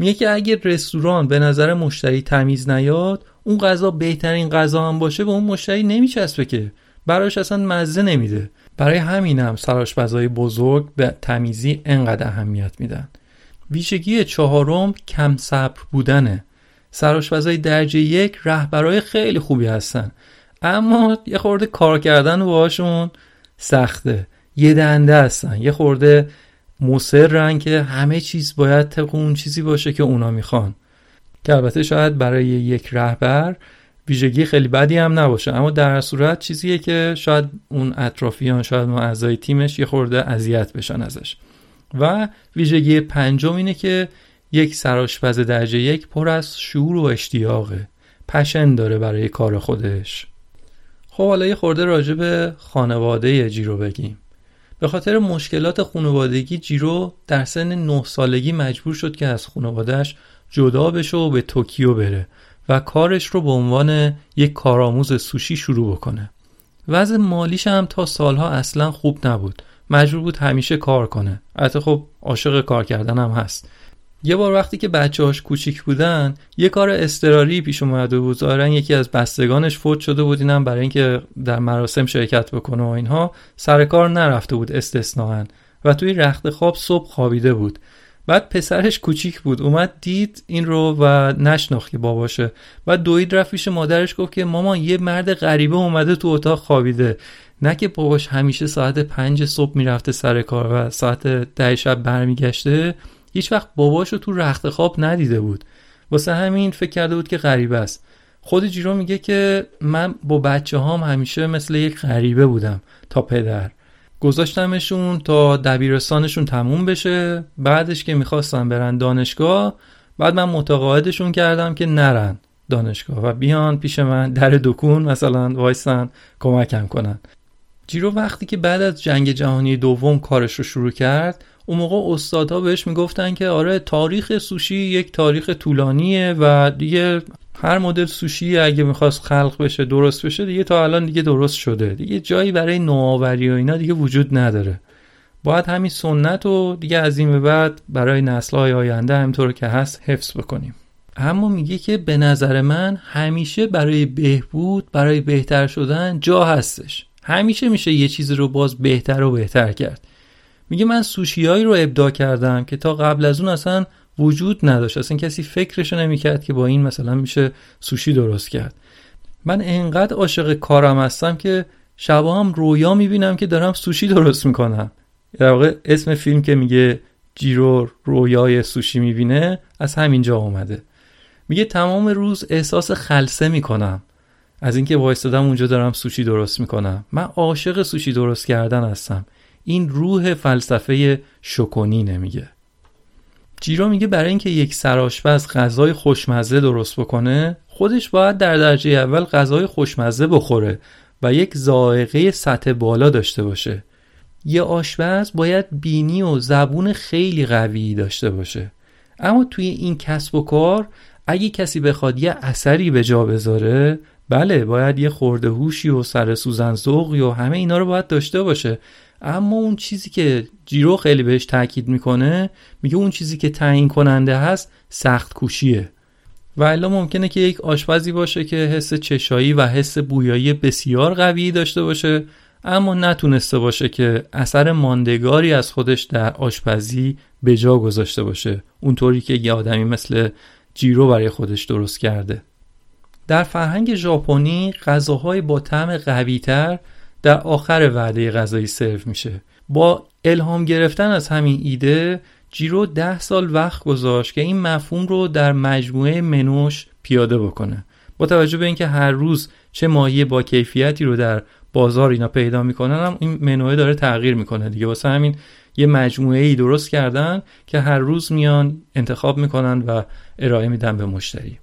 میگه که اگه رستوران به نظر مشتری تمیز نیاد اون غذا بهترین غذا هم باشه به اون مشتری نمیچسبه که. براش اصلا مزه نمیده. برای همین هم سرآشپزای بزرگ به تمیزی انقدر اهمیت میدن. ویژگی چهارم کم صبر بودنه. سرآشپزای درجه یک رهبرای خیلی خوبی هستن. اما یه خورده کار کردن باهاشون سخته. یه دنده هستن. یه خورده مصرن که همه چیز باید طبق اون چیزی باشه که اونا می‌خوان. که البته شاید برای یک رهبر ویژگی خیلی بدی هم نباشه اما در صورت چیزیه که شاید اون اطرافیان شاید اون اعضای تیمش یه خورده اذیت بشن ازش. و ویژگی پنجم اینه که یک سرآشپز درجه یک پر از شعور و اشتیاقه پشن داره برای کار خودش. خب حالا یه خورده راجع به خانواده جیرو بگیم. به خاطر مشکلات خانوادگی جیرو در سن 9 سالگی مجبور شد که از خانوادهش جدا بشه و به توکیو بره و کارش رو به عنوان یک کارآموز سوشی شروع بکنه. وضع مالیش هم تا سالها اصلا خوب نبود. مجبور بود همیشه کار کنه. حتی خب عاشق کار کردن هم هست. یه بار وقتی که بچه هاش کوچیک بودن یه کار استراری پیش اومده بود. ظاهرا یکی از بستگانش فوت شده بود اینم برای اینکه در مراسم شرکت بکنه و اینها سر کار نرفته بود استثناا و توی رخت خواب صبح خوابیده بود. بعد پسرش کوچیک بود اومد دید این رو و نشناخت که باباشه. و دوید رفت پیش مادرش گفت که مامان یه مرد غریبه اومده تو اتاق خوابیده. نه که باباش همیشه ساعت پنج صبح می‌رفته سر کار و ساعت ده شب برمیگشته هیچ وقت باباشو تو رخت خواب ندیده بود. واسه همین فکر کرده بود که غریبه است. خود جیرو میگه که من با بچه هام همیشه مثل یک غریبه بودم تا پدر. گذاشتمشون تا دبیرستانشون تموم بشه. بعدش که می‌خواستن برن دانشگاه بعد من متقاعدشون کردم که نرن دانشگاه و بیان پیش من در دکون مثلا وایسن کمکم کنن. جیرو وقتی که بعد از جنگ جهانی دوم کارش رو شروع کرد اون موقع استادها بهش می‌گفتن که آره تاریخ سوشی یک تاریخ طولانیه و دیگه هر مدل سوشی اگه می‌خواست خلق بشه درست بشه دیگه تا الان دیگه درست شده. دیگه جایی برای نوآوری و اینا دیگه وجود نداره. باید همین سنت رو دیگه از این به بعد برای نسلهای آینده همطور که هست حفظ بکنیم. اما میگه که به نظر من همیشه برای بهبود برای بهتر شدن جا هستش. همیشه میشه یه چیزی رو باز بهتر و بهتر کرد. میگه من سوشیایی رو ابدا کردم که تا قبل از اون اصلا وجود نداشت. اصلا کسی فکرشو نمی‌کرد که با این مثلا میشه سوشی درست کرد. من انقدر عاشق کارم هستم که شبا هم رویا می‌بینم که دارم سوشی درست می‌کنم. در واقع اسم فیلم که میگه جیرو رویای سوشی می‌بینه از همینجا اومده. میگه تمام روز احساس خلصه می‌کنم. از اینکه وایستادم اونجا دارم سوشی درست می‌کنم. من عاشق سوشی درست کردن هستم. این روح فلسفه شکونی نمیگه. جیرو میگه برای اینکه یک سرآشپز غذای خوشمزه درست بکنه خودش باید در درجه اول غذای خوشمزه بخوره و یک ذائقه سطح بالا داشته باشه. یه آشپز باید بینی و زبون خیلی قوی داشته باشه. اما توی این کسب و کار اگه کسی بخواد یه اثری به جا بذاره بله باید یه خورده هوشی و سر سوزن و همه اینا رو باید داشته باشه. اما اون چیزی که جیرو خیلی بهش تاکید می‌کنه میگه اون چیزی که تعیین کننده هست سخت کوشیه. و الا ممکنه که یک آشپزی باشه که حس چشایی و حس بویایی بسیار قوی داشته باشه اما نتونسته باشه که اثر ماندگاری از خودش در آشپزی به جا گذاشته باشه. اونطوری که یه آدمی مثل جیرو برای خودش درست کرده. در فرهنگ ژاپنی غذاهای با طعم قویتر در آخر وعده غذایی سرو میشه. با الهام گرفتن از همین ایده جیرو ده سال وقت گذاشت که این مفهوم رو در مجموعه منوش پیاده بکنه. با توجه به اینکه هر روز چه ماهی با کیفیتی رو در بازار اینا پیدا می‌کنن هم این منوه داره تغییر می‌کنه دیگه. واسه همین یه مجموعه ای درست کردن که هر روز میان انتخاب می‌کنن و ارائه میدن به مشتری.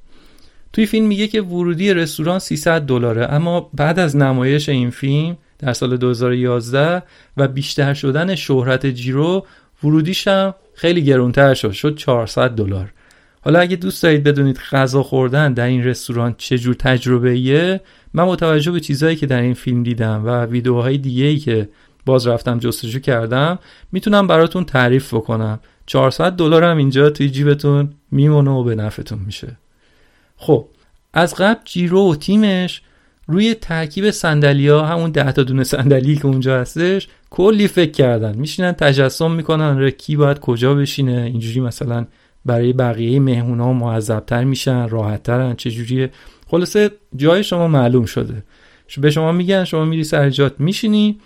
توی فیلم میگه که ورودی رستوران 300 دلاره اما بعد از نمایش این فیلم در سال 2011 و بیشتر شدن شهرت جیرو ورودیش هم خیلی گرونتر شد شد 400 دلار. حالا اگه دوست دارید بدونید غذا خوردن در این رستوران چجور تجربه ایه من متوجه به چیزهایی که در این فیلم دیدم و ویدیوهای دیگه که باز رفتم جستجو کردم می‌تونم براتون تعریف بکنم. 400 دلار هم اینجا توی جیبتون میمونه و به نفعتون میشه. خب از قبل جیرو و تیمش روی ترکیب سندلیا همون ده تا دونه صندلی که اونجا هستش کلی فکر کردن. میشینن تجسم می‌کنن رو کی باید کجا بشینه. اینجوری مثلا برای بقیه مهمونا معذبتر میشن راحتترن چجوریه؟ خلاصه جای شما معلوم شده. به شما میگن شما میری سر جات میشینی.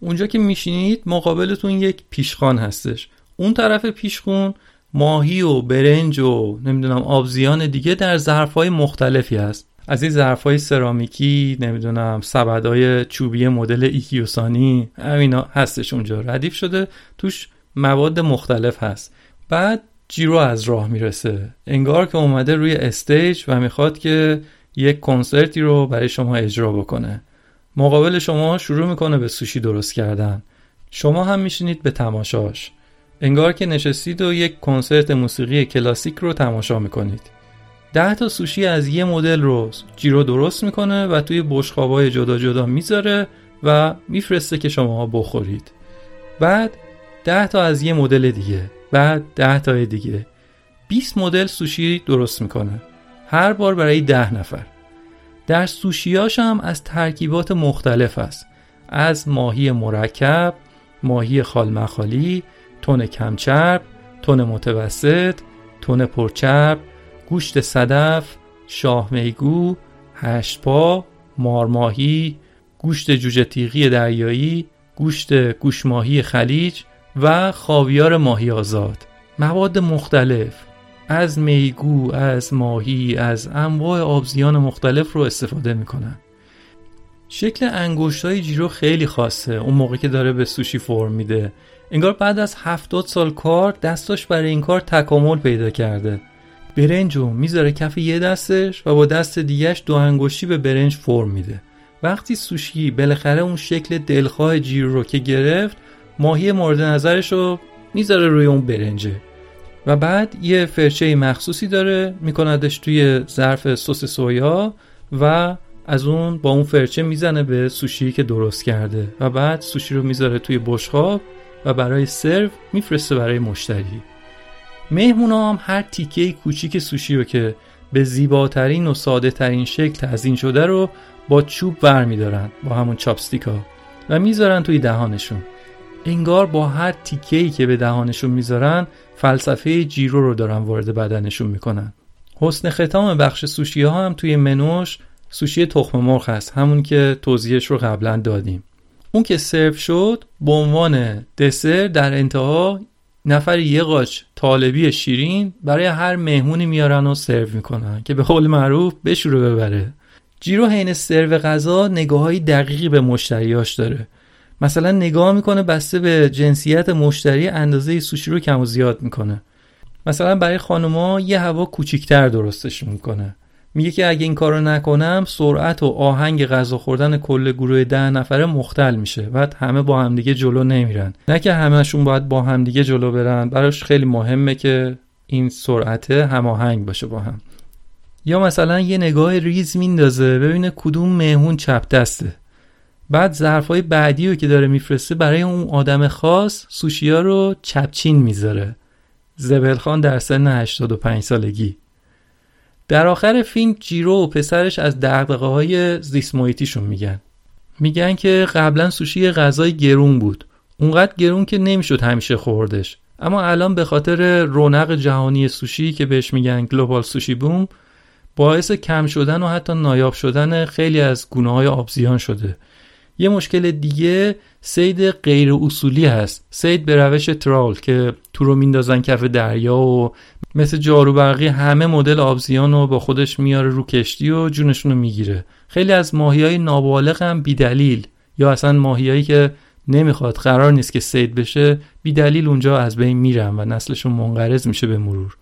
اونجا که میشینید مقابلتون یک پیشخان هستش. اون طرف پیشخون ماهی و برنج و نمی‌دونم آبزیان دیگه در ظرفهای مختلفی هست. از این ظرفهای سرامیکی نمی‌دونم سبدهای چوبی مدل ایکیوسانی همینا هستش اونجا. ردیف شده توش مواد مختلف هست. بعد جیرو از راه می‌رسه. انگار که اومده روی استیج و می‌خواد که یک کنسرتی رو برای شما اجرا بکنه. مقابل شما شروع می‌کنه به سوشی درست کردن. شما هم میشینید به تماشاش. انگار که نشستید و یک کنسرت موسیقی کلاسیک رو تماشا می‌کنید. ده تا سوشی از یه مدل رو جیرو درست می‌کنه و توی بشقابای جدا جدا می‌ذاره و میفرسته که شما بخورید. بعد ده تا از یه مدل دیگه. بعد ده تا دیگه. 20 مدل سوشی درست می‌کنه. هر بار برای ده نفر. در سوشیاش هم از ترکیبات مختلف است. از ماهی مرکب ماهی خالمخالی تون کمچرب تون متوسط تون پرچرب گوشت صدف شاه میگو هشتپا مارماهی گوشت جوجه تیغی دریایی گوشت گوشماهی خلیج و خاویار ماهی آزاد. مواد مختلف از میگو از ماهی از انواع آبزیان مختلف رو استفاده می‌کنن. شکل انگشت های جیرو خیلی خاصه اون موقع که داره به سوشی فرم میده. انگار بعد از هفتاد سال کار دستاش برای این کار تکامل پیدا کرده. برنجو می‌ذاره کف یه دستش و با دست دیگهش دو انگشتی به برنج فرم میده. وقتی سوشی بالاخره اون شکل دلخواه جیرو رو که گرفت ماهی مورد نظرش رو می‌ذاره روی اون برنجه. و بعد یه فرچه مخصوصی داره میکندش توی ظرف سس سویا و از اون با اون فرچه می‌زنه به سوشی که درست کرده. و بعد سوشی رو می‌ذاره توی بشقاب و برای سرو میفرسته برای مشتری. مهمون هم هر تیکه کوچیک سوشی رو که به زیباترین و ساده ترین شکل تزین شده رو با چوب ور میدارن با همون چاپستیکا و می‌ذارن توی دهانشون. انگار با هر تیکه ای که به دهانشون می‌ذارن فلسفه جیرو رو دارن وارد بدنشون می‌کنن. حسن ختام بخش سوشی ها هم توی منوش سوشی تخم مرغ هست همون که توضیحش رو قبلا دادیم. اون که سرو شد به عنوان دسر در انتها نفر یه قاچ طالبی شیرین برای هر مهمونی میارن و سرو می‌کنن که به قول معروف بشوره ببره. جیرو حین سرو غذا نگاه دقیقی به مشتریاش داره. مثلا نگاه می‌کنه بسته به جنسیت مشتری اندازه سوشی رو کم و زیاد می‌کنه. مثلا برای خانوما یه هوا کوچیکتر درستش می‌کنه. میگه که اگه این کارو نکنم سرعت و آهنگ غذا خوردن کل گروه ده نفره مختل میشه. بعد همه با همدیگه جلو نمیرن. نه که همهشون باید با همدیگه جلو برن براش خیلی مهمه که این سرعت هماهنگ باشه با هم. یا مثلا یه نگاه ریز میندازه ببینه کدوم مهمون چپ دسته. بعد ظرفای بعدی رو که داره میفرسته برای اون آدم خاص سوشیا رو چپچین می‌ذاره. زبلخان در سن 85 سالگی. در آخر فیلم جیرو و پسرش از دقدقه های زیسمویتیشون میگن. میگن که قبلا سوشی غذای گرون بود. اونقدر گرون که نمی‌شد همیشه خوردش. اما الان به خاطر رونق جهانی سوشی که بهش میگن گلوبال سوشی بوم باعث کم شدن و حتی نایاب شدن خیلی از گونه های آبزیان شده. یه مشکل دیگه سید غیر اصولی هست. سید به روش ترال که تو رو میندازن کف دریا و مثل جارو برقی همه مدل آبزیان رو با خودش میاره رو کشتی و جونشون رو می‌گیره. خیلی از ماهی های نابالغ هم بیدلیل. یا اصلا ماهیایی که نمی‌خواد قرار نیست که سید بشه بیدلیل اونجا از بین میرن و نسلشون منقرض میشه به مرور.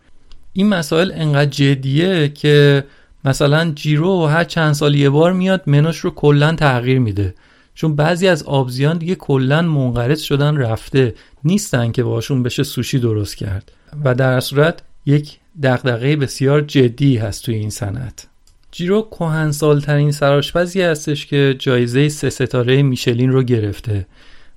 این مسائل انقدر جدیه که مثلا جیرو هر چند سال یه بار میاد منوش رو کلا تغییر میده. چون بعضی از آبزیان دیگه کلا منقرض شدن رفته نیستن که باشون بشه سوشی درست کرد. و در صورت یک دغدغه بسیار جدی هست توی این صنعت. جیرو پیرترین سرآشپزی هستش که جایزه سه ستاره میشلین رو گرفته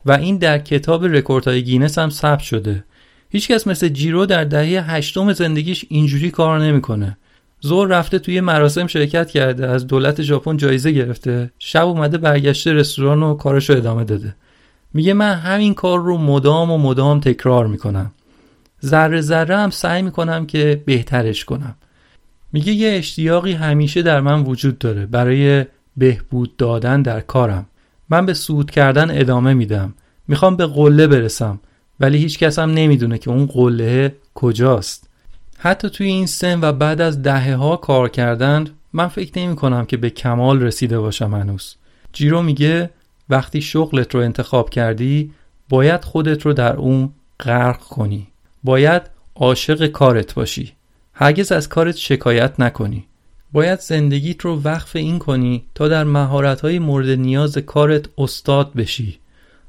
و این در کتاب رکوردهای گینس هم ثبت شده. هیچکس مثل جیرو در دهه هشتم زندگیش اینجوری کار نمی‌کنه. ظهر رفته توی مراسم شرکت کرده از دولت ژاپن جایزه گرفته. شب اومده برگشته رستوران و کارشو ادامه داده. میگه من همین کار رو مدام و مدام تکرار می‌کنم. ذره ذره هم سعی می‌کنم که بهترش کنم. میگه یه اشتیاقی همیشه در من وجود داره. برای بهبود دادن در کارم. من به سود کردن ادامه میدم. می‌خوام به قله برسم. ولی هیچ کس هم نمی‌دونه که اون قله کجاست. حتی توی این سن و بعد از دهه ها کار کردن من فکر نمی کنم که به کمال رسیده باشم هنوز. جیرو میگه وقتی شغلت رو انتخاب کردی باید خودت رو در اون غرق کنی. باید عاشق کارت باشی. هرگز از کارت شکایت نکنی. باید زندگیت رو وقف این کنی تا در مهارت‌های مورد نیاز کارت استاد بشی.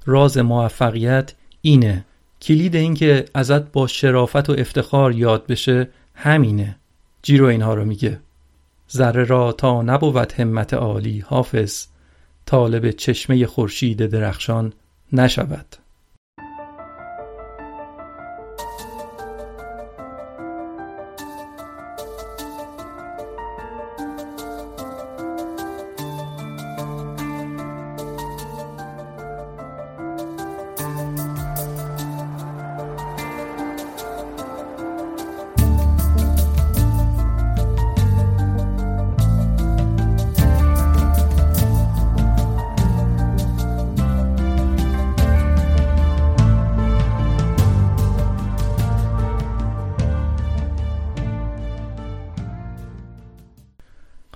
راز موفقیت اینه. کلید این که ازت با شرافت و افتخار یاد بشه همینه. جیرو اینها رو میگه. ذره را تا نبود همت عالی حافظ. طالب چشمه خورشید درخشان نشود.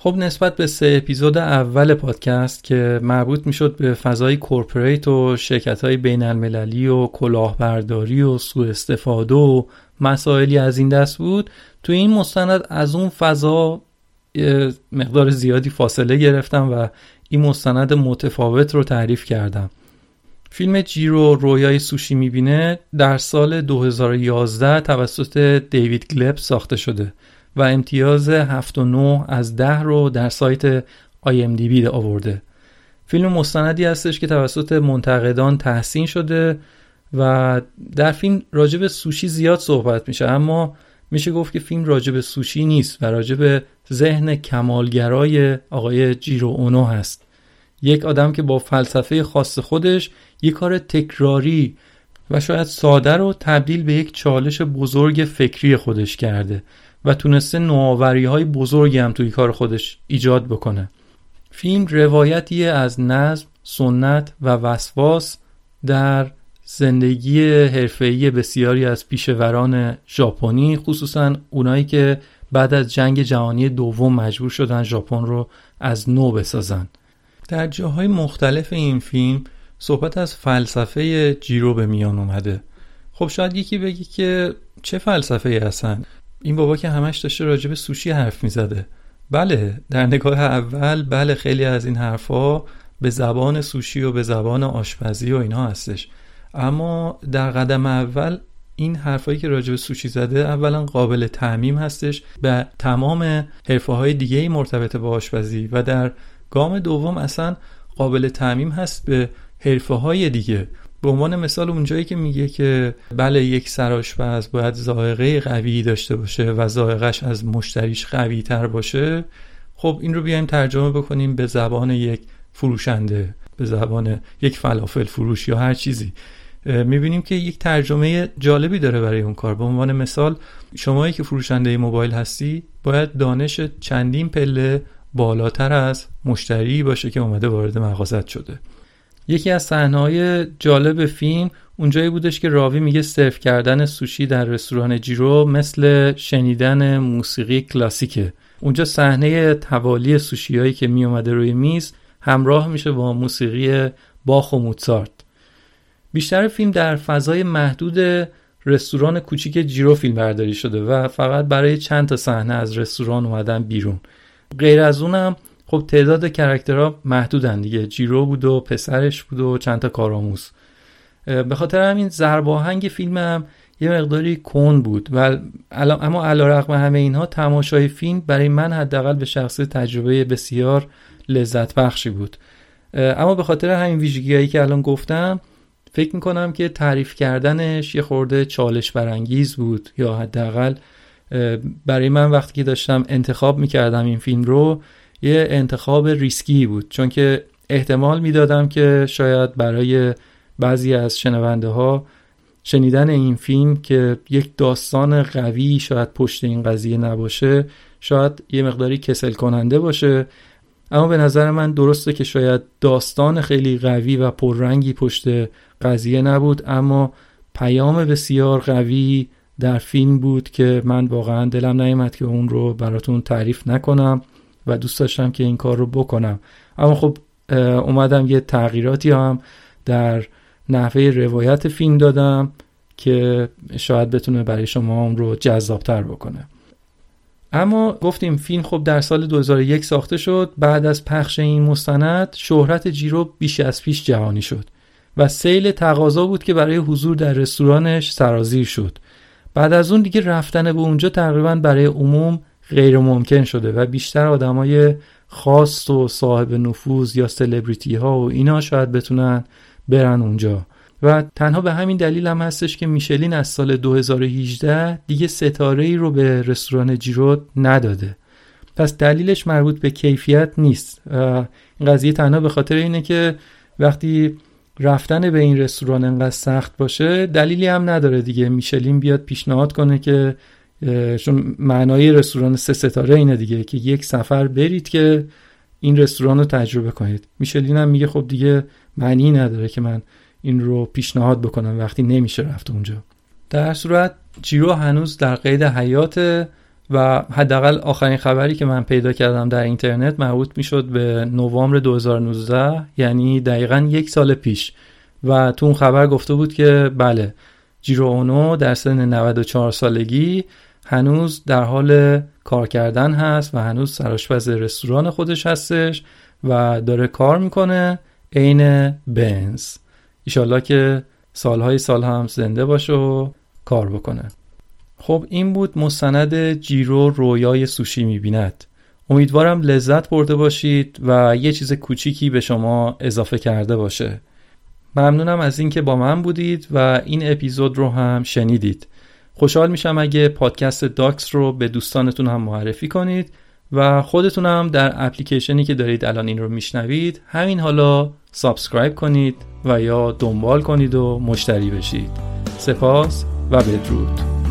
خب نسبت به سه اپیزود اول پادکست که مربوط می‌شد به فضای کورپریت و شرکت های بین المللی و کلاهبرداری و سوء استفاده و مسائلی از این دست بود تو این مستند از اون فضا مقدار زیادی فاصله گرفتم و این مستند متفاوت رو تعریف کردم. فیلم جیرو رویای سوشی می‌بینه در سال 2011 توسط دیوید گلب ساخته شده. و امتیاز 7 و 9 از 10 رو در سایت IMDb آورده. فیلم مستندی هستش که توسط منتقدان تحسین شده و در فیلم راجب سوشی زیاد صحبت میشه اما میشه گفت که فیلم راجب سوشی نیست و راجب ذهن کمالگرای آقای جیرو اونو هست. یک آدم که با فلسفه خاص خودش یک کار تکراری و شاید ساده رو تبدیل به یک چالش بزرگ فکری خودش کرده. و تونسته نوآوری های بزرگی هم توی کار خودش ایجاد بکنه. فیلم روایتی از نظم، سنت و وسواس در زندگی حرفه‌ای بسیاری از پیشوران ژاپنی خصوصا اونایی که بعد از جنگ جهانی دوم مجبور شدن ژاپن رو از نو بسازن. در جاهای مختلف این فیلم صحبت از فلسفه جیرو به میان اومده. خب شاید یکی بگی که چه فلسفه ای هستن؟ این بابا که همش داشته راجع به سوشی حرف می‌زده. بله در نگاه اول بله خیلی از این حرفها به زبان سوشی و به زبان آشپزی و اینها هستش. اما در قدم اول این حرفایی که راجع به سوشی زده اولا قابل تعمیم هستش به تمام حرفه های دیگه مرتبط با آشپزی و در گام دوم اصلا قابل تعمیم هست به حرفه های دیگه. به عنوان مثال اونجایی که میگه که بله یک سرآشپز باید ذائقه قوی داشته باشه و ذائقش از مشتریش قوی تر باشه خب این رو بیایم ترجمه بکنیم به زبان یک فروشنده به زبان یک فلافل فروش یا هر چیزی. می‌بینیم که یک ترجمه جالبی داره برای اون کار. به عنوان مثال شمایی که فروشنده موبایل هستی باید دانش چندین پله بالاتر از مشتری باشه که اومده وارد مغازت شده. یکی از صحنه‌های جالب فیلم اونجایی بودش که راوی میگه سرو کردن سوشی در رستوران جیرو مثل شنیدن موسیقی کلاسیکه. اونجا صحنه توالی سوشیایی که میومده روی میز همراه میشه با موسیقی باخ و موتسارت بیشتر فیلم در فضای محدود رستوران کوچیک جیرو فیلم برداری شده و فقط برای چند تا صحنه از رستوران اومدن بیرون. غیر از اونم خب تعداد کرکترها محدودن دیگه. جیرو بود و پسرش بود و چند تا کارآموز. به خاطر همین زرباهنگ فیلمم یه مقداری کن بود. و اما علیرغم همه اینها تماشای فیلم برای من حداقل به شخص تجربه بسیار لذت بخشی بود اما به خاطر همین ویژگیهایی که الان گفتم فکر می‌کنم که تعریف کردنش یه خورده چالش برانگیز بود یا حداقل برای من وقتی که داشتم انتخاب می‌کردم این فیلم رو یه انتخاب ریسکی بود. چون که احتمال می‌دادم که شاید برای بعضی از شنونده ها شنیدن این فیلم که یک داستان قوی شاید پشت این قضیه نباشه شاید یه مقداری کسل کننده باشه. اما به نظر من درسته که شاید داستان خیلی قوی و پررنگی پشت قضیه نبود اما پیام بسیار قوی در فیلم بود که من واقعا دلم نیومد که اون رو براتون تعریف نکنم. و دوست داشتم که این کار رو بکنم. اما خب اومدم یه تغییراتی هم در نحوه روایت فیلم دادم که شاید بتونه برای شما اون رو جذابتر بکنه. اما گفتیم فیلم خب در سال 2001 ساخته شد. بعد از پخش این مستند شهرت جیرو بیش از پیش جهانی شد و سیل تقاضا بود که برای حضور در رستورانش سرازیر شد. بعد از اون دیگه رفتن به اونجا تقریبا برای عموم غیر ممکن شده و بیشتر آدمای خاص و صاحب نفوذ یا سلبریتی ها و اینا شاید بتونن برن اونجا. و تنها به همین دلیل هم هستش که میشلین از سال 2018 دیگه ستاره ای رو به رستوران جیرو نداده. پس دلیلش مربوط به کیفیت نیست. این قضیه تنها به خاطر اینه که وقتی رفتن به این رستوران انقدر سخت باشه دلیلی هم نداره دیگه. میشلین بیاد پیشنهاد کنه که چون معنای رستوران سه ستاره اینه دیگه که یک سفر برید که این رستوران رو تجربه کنید. میشلین هم میگه خب دیگه معنی نداره که من این رو پیشنهاد بکنم وقتی نمیشه رفت اونجا. در صورت جیرو هنوز در قید حیات و حداقل آخرین خبری که من پیدا کردم در اینترنت مربوط می‌شد به نوامبر 2019 یعنی دقیقا یک سال پیش. و تو اون خبر گفته بود که بله جیرو اونو در سن 94 سالگی هنوز در حال کار کردن هست و هنوز سرآشپز رستوران خودش هستش و داره کار می‌کنه عین بنز. ایشالله که سالهای سال هم زنده باشه و کار بکنه. خب این بود مستند جیرو رویای سوشی می‌بیند. امیدوارم لذت برده باشید و یه چیز کوچیکی به شما اضافه کرده باشه. ممنونم از اینکه با من بودید و این اپیزود رو هم شنیدید. خوشحال میشم اگه پادکست داکس رو به دوستانتون هم معرفی کنید و خودتون هم در اپلیکیشنی که دارید الان این رو میشنوید همین حالا subscribe کنید و یا دنبال کنید و مشتری بشید. سپاس و بدرود.